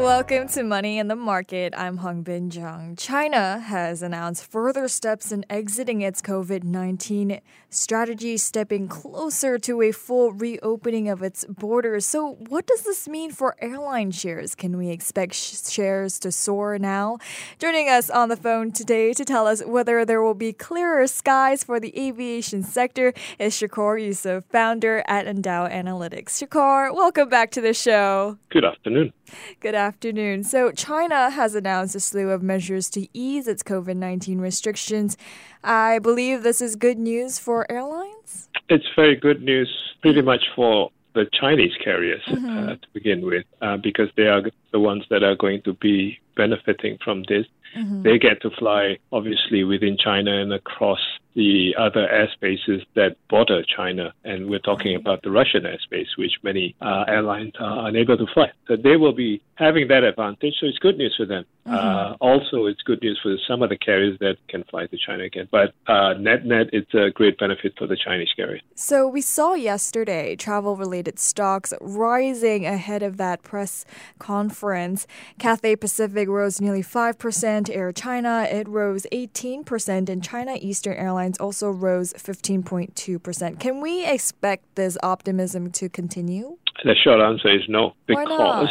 Welcome to Money in the Market. I'm Hong Bin Jung. China has announced further steps in exiting its COVID 19 strategy, stepping closer to a full reopening of its borders. So, what does this mean for airline shares? Can we expect sh- shares to soar now? Joining us on the phone today to tell us whether there will be clearer skies for the aviation sector is Shukor Yusof, founder at Endau Analytics. Shukor, welcome back to the show. Good afternoon. Good afternoon. So, China has announced a slew of measures to ease its COVID 19 restrictions. I believe this is good news for airlines? It's very good news, pretty much for the Chinese carriers uh, mm-hmm. uh, to begin with, uh, because they are the ones that are going to be benefiting from this. Mm-hmm. They get to fly, obviously, within China and across the other airspaces that border China, and we're talking about the Russian airspace, which many uh, airlines are unable to fly. So they will be having that advantage. So it's good news for them. Mm-hmm. Uh, also, it's good news for some of the carriers that can fly to China again. But uh, net net, it's a great benefit for the Chinese carriers. So we saw yesterday travel-related stocks rising ahead of that press conference. Cathay Pacific rose nearly five percent. Air China it rose eighteen percent, and China Eastern Airlines Also rose 15.2%. Can we expect this optimism to continue? The short answer is no, because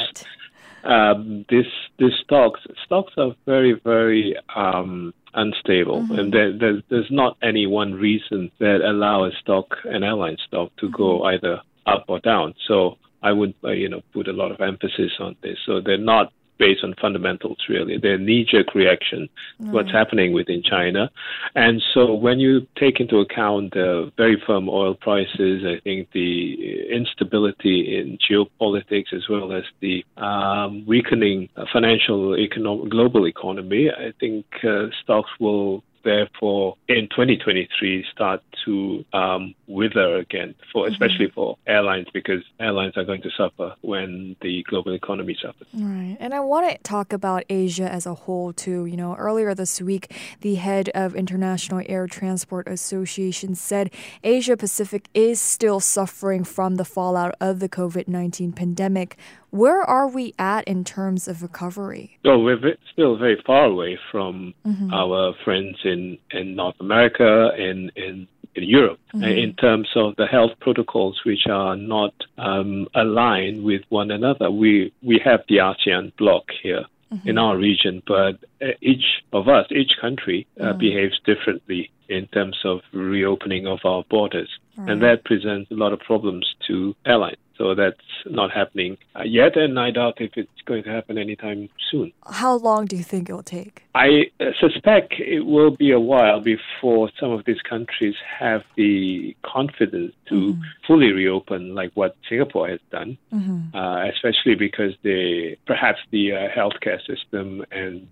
um, this this stocks stocks are very very um, unstable, mm-hmm. and there, there's, there's not any one reason that allow a stock an airline stock to mm-hmm. go either up or down. So I would uh, you know put a lot of emphasis on this. So they're not based on fundamentals, really. They're knee-jerk reaction to what's happening within China. And so when you take into account the very firm oil prices, I think the instability in geopolitics as well as the um, weakening financial economic, global economy, I think uh, stocks will therefore in 2023 start to um, wither again, for mm-hmm. especially for airlines because airlines are going to suffer when the global economy suffers. Right, and I want to talk about Asia as a whole too. You know, earlier this week, the head of International Air Transport Association said Asia Pacific is still suffering from the fallout of the COVID 19 pandemic. Where are we at in terms of recovery? So we're still very far away from mm-hmm. our friends in, in North America and in, in Europe mm-hmm. in terms of the health protocols, which are not um, aligned with one another. We we have the ASEAN bloc here. Mm-hmm. In our region, but uh, each of us, each country, uh, mm. behaves differently in terms of reopening of our borders. Right. And that presents a lot of problems to airlines. So that's not happening uh, yet, and I doubt if it's going to happen anytime soon. How long do you think it will take? I uh, suspect it will be a while before some of these countries have the confidence to mm-hmm. fully reopen, like what Singapore has done, mm-hmm. uh, especially because they perhaps the uh, healthcare system and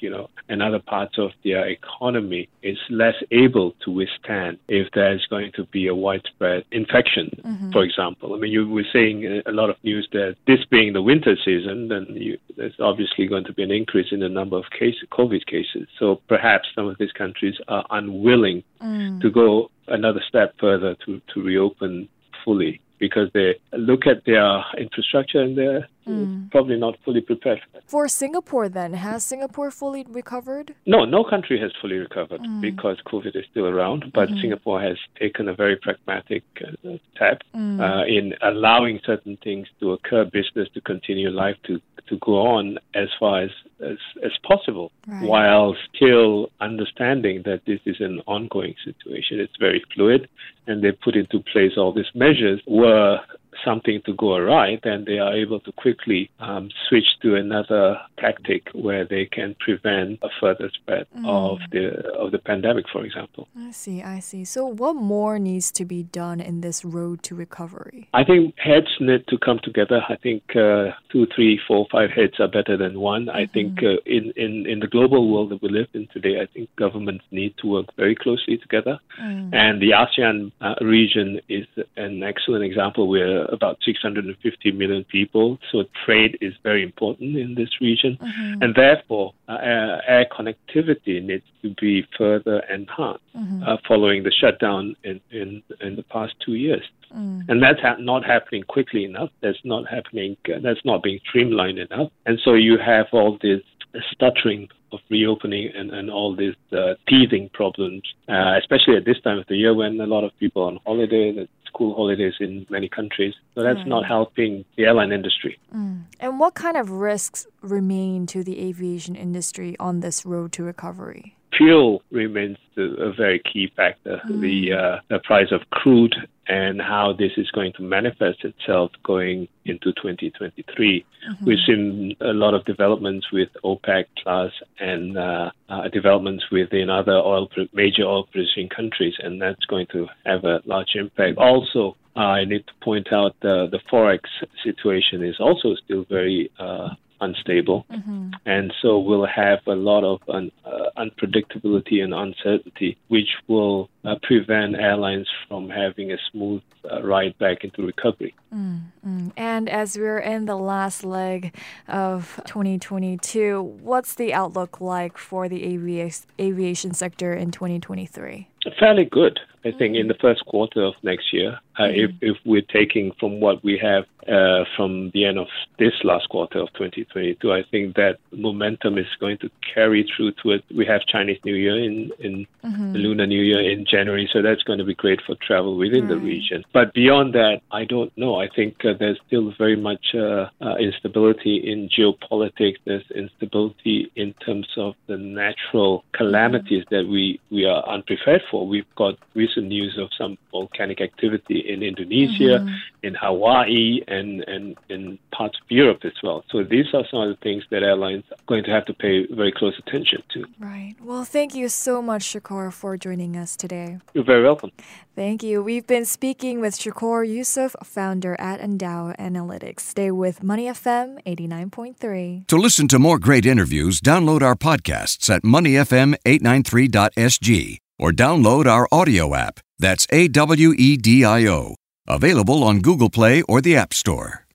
you know and other parts of their economy is less able to withstand if there's going to be a widespread infection, mm-hmm. for example. I mean, you were seeing a lot of news that this being the winter season, then you, there's obviously going to be an increase in the number of cases, COVID cases. So perhaps some of these countries are unwilling mm. to go another step further to, to reopen fully because they look at their infrastructure and they're mm. probably not fully prepared for that. For Singapore, then, has Singapore fully recovered? No, no country has fully recovered mm. because COVID is still around. But mm. Singapore has taken a very pragmatic uh, step mm. uh, in allowing certain things to occur, business to continue, life to to go on as far as as, as possible, right. while still understanding that this is an ongoing situation. It's very fluid, and they put into place all these measures were something to go awry, then they are able to quickly um, switch to another tactic where they can prevent a further spread mm. of the of the pandemic, for example. I see, I see. So, what more needs to be done in this road to recovery? I think heads need to come together. I think uh, two, three, four, five heads are better than one. Mm-hmm. I think uh, in, in in the global world that we live in today, I think governments need to work very closely together, mm. and the ASEAN uh, region is an excellent example where uh, about 650 million people. So trade is very important in this region, mm-hmm. and therefore uh, air connectivity needs to be further enhanced mm-hmm. uh, following the shutdown in, in in the past two years. Mm. And that's ha- not happening quickly enough. That's not happening. Uh, that's not being streamlined enough. And so you have all stuttering of reopening and, and all these uh, teething problems, uh, especially at this time of the year when a lot of people are on holiday, the school holidays in many countries. So that's not helping the airline industry. Mm. And what kind of risks remain to the aviation industry on this road to recovery? Fuel remains a very key factor. Mm. The, uh, the price of crude and how this is going to manifest itself going into 2023. Mm-hmm. We've seen a lot of developments with OPEC Plus and uh, uh, developments within other oil major oil producing countries, and that's going to have a large impact. Also, uh, I need to point out the the forex situation is also still very uh, unstable. Mm-hmm. And so we'll have a lot of un, uh, unpredictability and uncertainty, which will uh, prevent airlines from having a smooth uh, ride back into recovery. Mm-hmm. And as we're in the last leg of 2022, what's the outlook like for the avi- aviation sector in 2023? Fairly good. I think in the first quarter of next year, uh, mm-hmm. if, if we're taking from what we have uh, from the end of this last quarter of 2022, I think that momentum is going to carry through to it. We have Chinese New Year in, in mm-hmm. Lunar New Year in January, so that's going to be great for travel within right. the region. But beyond that, I don't know. I think uh, there's still very much uh, uh, instability in geopolitics. There's instability in terms of the natural calamities mm-hmm. that we, we are unprepared for. We've got recent news of some volcanic activity in Indonesia, mm-hmm. in Hawaii, and, and in parts of Europe as well. So these are some of the things that airlines are going to have to pay very close attention to. Right. Well, thank you so much, Shukor, for joining us today. You're very welcome. Thank you. We've been speaking with Shukor Yusof, founder at Endau Analytics. Stay with Money FM 89.3. To listen to more great interviews, download our podcasts at moneyfm893.sg or download our audio app. That's A W E D I O. Available on Google Play or the App Store.